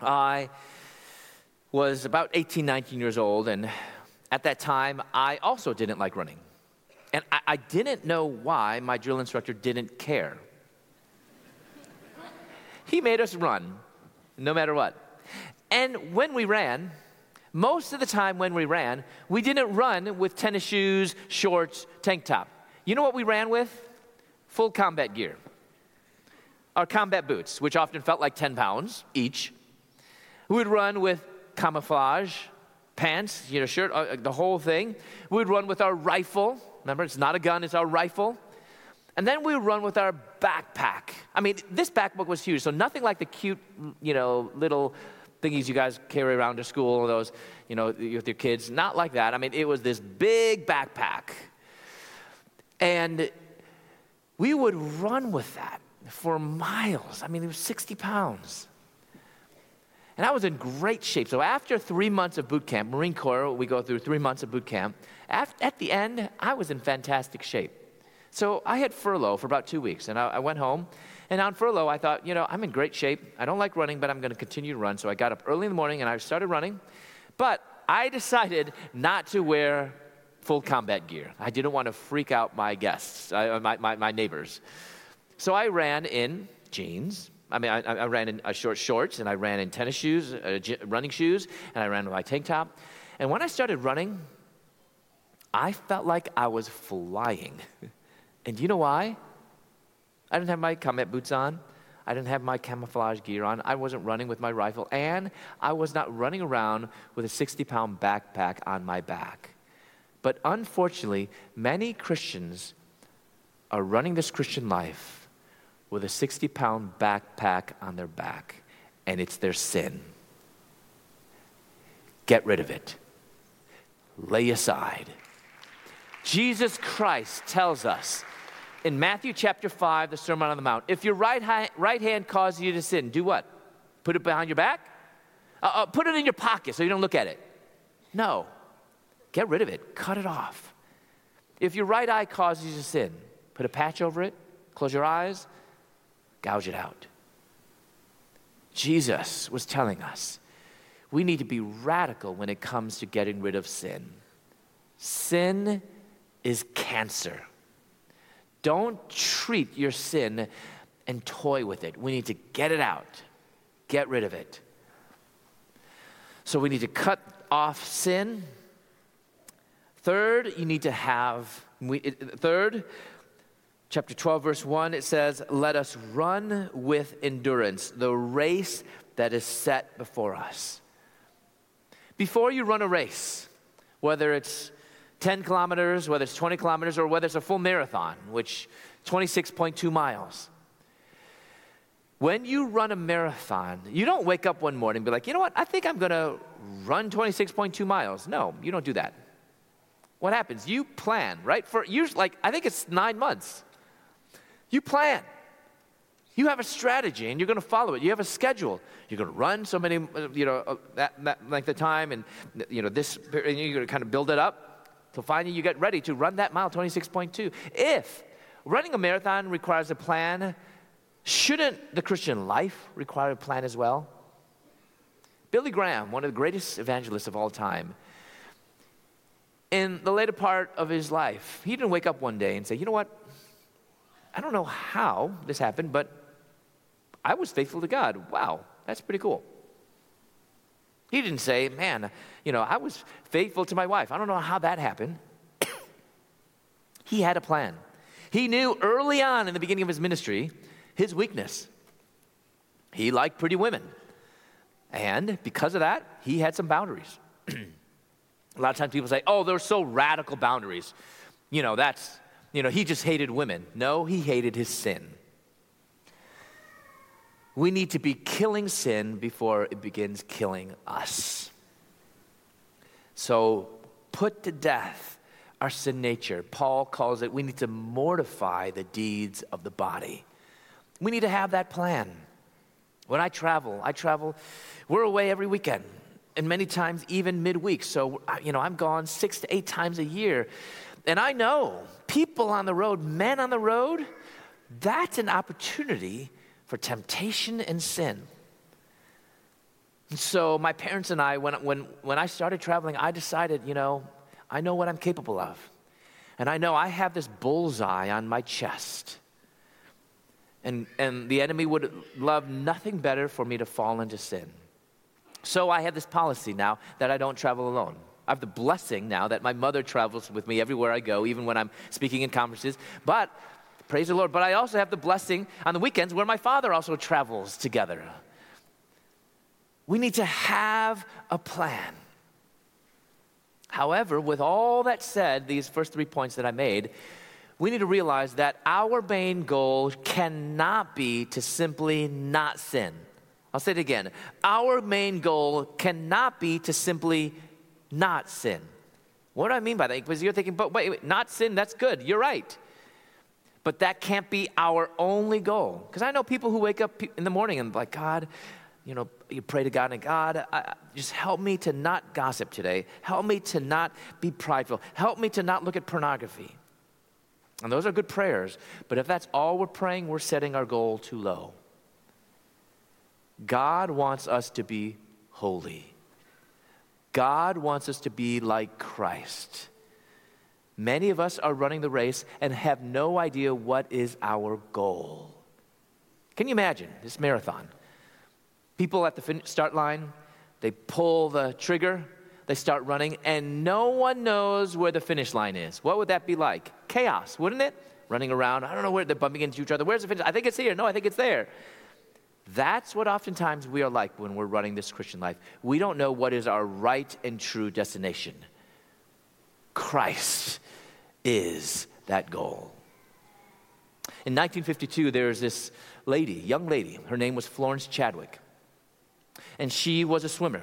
I was about 18, 19 years old, and at that time, I also didn't like running. And I, I didn't know why my drill instructor didn't care. he made us run, no matter what. And when we ran, most of the time when we ran, we didn't run with tennis shoes, shorts, tank top. You know what we ran with? Full combat gear. Our combat boots, which often felt like 10 pounds each. We would run with camouflage pants, you know, shirt, uh, the whole thing. We would run with our rifle. Remember, it's not a gun, it's our rifle. And then we would run with our backpack. I mean, this backpack was huge, so nothing like the cute, you know, little thingies you guys carry around to school, those, you know, with your kids. Not like that. I mean, it was this big backpack. And we would run with that for miles. I mean, it was 60 pounds. And I was in great shape. So after three months of boot camp, Marine Corps, we go through three months of boot camp. at the end, I was in fantastic shape. So I had furlough for about two weeks, and I, went home. And on furlough, I thought, you know, I'm in great shape. I don't like running, but I'm going to continue to run. So I got up early in the morning and I started running. But I decided not to wear full combat gear. I didn't want to freak out my guests, uh, my, my, my neighbors. So I ran in jeans, I mean, I, I ran in uh, short shorts and I ran in tennis shoes, uh, running shoes, and I ran with my tank top. And when I started running, I felt like I was flying. and you know why? I didn't have my combat boots on. I didn't have my camouflage gear on. I wasn't running with my rifle. And I was not running around with a 60 pound backpack on my back. But unfortunately, many Christians are running this Christian life with a 60 pound backpack on their back, and it's their sin. Get rid of it. lay aside. Jesus Christ tells us in Matthew chapter 5, the Sermon on the Mount, if your right, hi- right hand causes you to sin, do what? Put it behind your back? Uh, uh, put it in your pocket so you don't look at it. No. Get rid of it, cut it off. If your right eye causes you sin, put a patch over it, close your eyes, gouge it out. Jesus was telling us we need to be radical when it comes to getting rid of sin. Sin is cancer. Don't treat your sin and toy with it. We need to get it out, get rid of it. So we need to cut off sin. Third, you need to have, third, chapter 12, verse 1, it says, Let us run with endurance the race that is set before us. Before you run a race, whether it's 10 kilometers, whether it's 20 kilometers, or whether it's a full marathon, which 26.2 miles. When you run a marathon, you don't wake up one morning and be like, you know what, I think I'm gonna run 26.2 miles. No, you don't do that. What happens? You plan, right? For usually, like, I think it's nine months. You plan. You have a strategy and you're going to follow it. You have a schedule. You're going to run so many, you know, uh, that, that length of time and, you know, this, and you're going to kind of build it up till finally you get ready to run that mile 26.2. If running a marathon requires a plan, shouldn't the Christian life require a plan as well? Billy Graham, one of the greatest evangelists of all time, in the later part of his life, he didn't wake up one day and say, you know what? I don't know how this happened, but I was faithful to God. Wow, that's pretty cool. He didn't say, man, you know, I was faithful to my wife. I don't know how that happened. he had a plan. He knew early on in the beginning of his ministry his weakness. He liked pretty women. And because of that, he had some boundaries. a lot of times people say, oh, they're so radical boundaries. You know, that's, you know, he just hated women. No, he hated his sin. We need to be killing sin before it begins killing us. So put to death our sin nature. Paul calls it we need to mortify the deeds of the body. We need to have that plan. When I travel, I travel, we're away every weekend, and many times even midweek. So, you know, I'm gone six to eight times a year. And I know people on the road, men on the road, that's an opportunity for temptation and sin. So my parents and I, when, when, when I started traveling, I decided, you know, I know what I'm capable of. And I know I have this bullseye on my chest. And, and the enemy would love nothing better for me to fall into sin. So I have this policy now that I don't travel alone. I have the blessing now that my mother travels with me everywhere I go, even when I'm speaking in conferences. But Praise the Lord. But I also have the blessing on the weekends where my father also travels together. We need to have a plan. However, with all that said, these first three points that I made, we need to realize that our main goal cannot be to simply not sin. I'll say it again. Our main goal cannot be to simply not sin. What do I mean by that? Because you're thinking, but wait, wait not sin, that's good. You're right. But that can't be our only goal. Because I know people who wake up in the morning and like, God, you know, you pray to God and God, I, just help me to not gossip today. Help me to not be prideful. Help me to not look at pornography. And those are good prayers. But if that's all we're praying, we're setting our goal too low. God wants us to be holy. God wants us to be like Christ. Many of us are running the race and have no idea what is our goal. Can you imagine this marathon? People at the start line, they pull the trigger, they start running, and no one knows where the finish line is. What would that be like? Chaos, wouldn't it? Running around, I don't know where they're bumping into each other. Where's the finish? I think it's here. No, I think it's there. That's what oftentimes we are like when we're running this Christian life. We don't know what is our right and true destination. Christ is that goal. In 1952, there was this lady, young lady. Her name was Florence Chadwick. And she was a swimmer.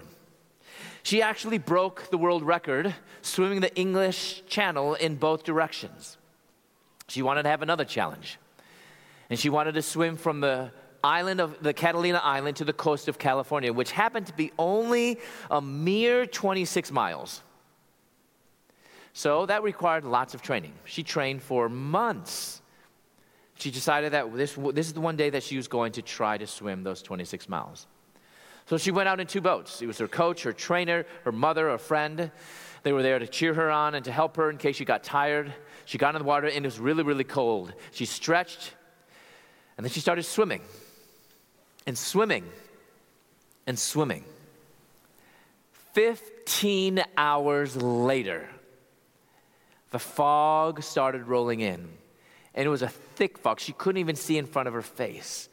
She actually broke the world record swimming the English Channel in both directions. She wanted to have another challenge. And she wanted to swim from the island of the Catalina Island to the coast of California, which happened to be only a mere 26 miles. So that required lots of training. She trained for months. She decided that this, this is the one day that she was going to try to swim those 26 miles. So she went out in two boats. It was her coach, her trainer, her mother, a friend. They were there to cheer her on and to help her in case she got tired. She got in the water and it was really, really cold. She stretched and then she started swimming and swimming and swimming. 15 hours later, the fog started rolling in, and it was a thick fog. She couldn't even see in front of her face.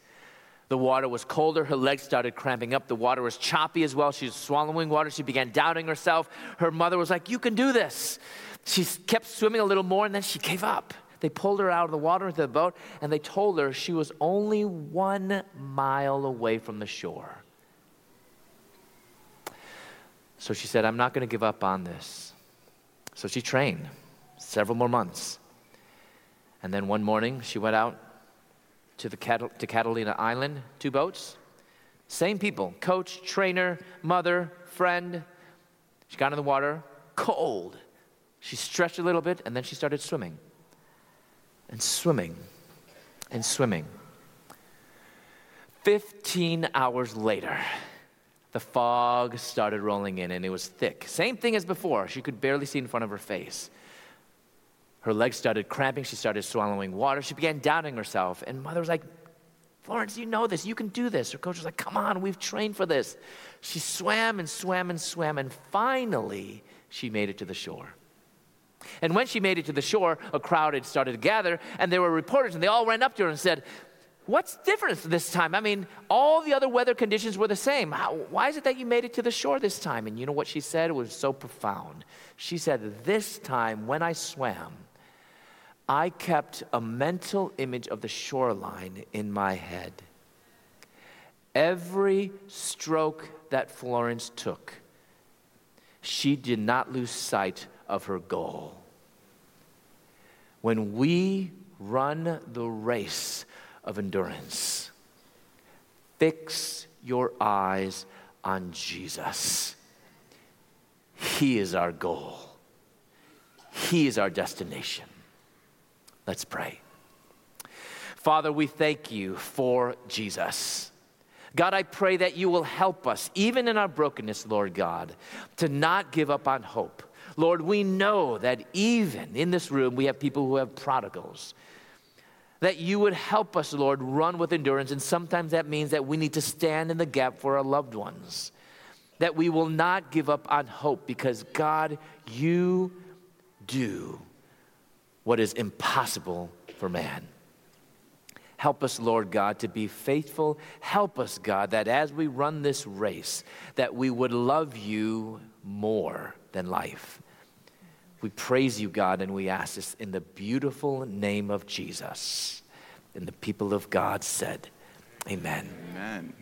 The water was colder. Her legs started cramping up. The water was choppy as well. She was swallowing water. She began doubting herself. Her mother was like, You can do this. She kept swimming a little more, and then she gave up. They pulled her out of the water into the boat, and they told her she was only one mile away from the shore. So she said, I'm not going to give up on this. So she trained several more months. And then one morning, she went out to, the Cat- to Catalina Island, two boats, same people coach, trainer, mother, friend. She got in the water, cold. She stretched a little bit, and then she started swimming and swimming and swimming. 15 hours later, the fog started rolling in and it was thick. Same thing as before. She could barely see in front of her face. Her legs started cramping. She started swallowing water. She began doubting herself. And mother was like, Florence, you know this. You can do this. Her coach was like, Come on, we've trained for this. She swam and swam and swam. And finally, she made it to the shore. And when she made it to the shore, a crowd had started to gather, and there were reporters, and they all ran up to her and said, What's different this time? I mean, all the other weather conditions were the same. How, why is it that you made it to the shore this time? And you know what she said? It was so profound. She said, This time when I swam, I kept a mental image of the shoreline in my head. Every stroke that Florence took, she did not lose sight of her goal. When we run the race of endurance, fix your eyes on Jesus. He is our goal, He is our destination. Let's pray. Father, we thank you for Jesus. God, I pray that you will help us, even in our brokenness, Lord God, to not give up on hope Lord, we know that even in this room we have people who have prodigals. That you would help us, Lord, run with endurance. And sometimes that means that we need to stand in the gap for our loved ones. That we will not give up on hope because, God, you do what is impossible for man. Help us, Lord God, to be faithful. Help us, God, that as we run this race, that we would love you more than life. We praise you, God, and we ask this in the beautiful name of Jesus. And the people of God said, Amen. Amen.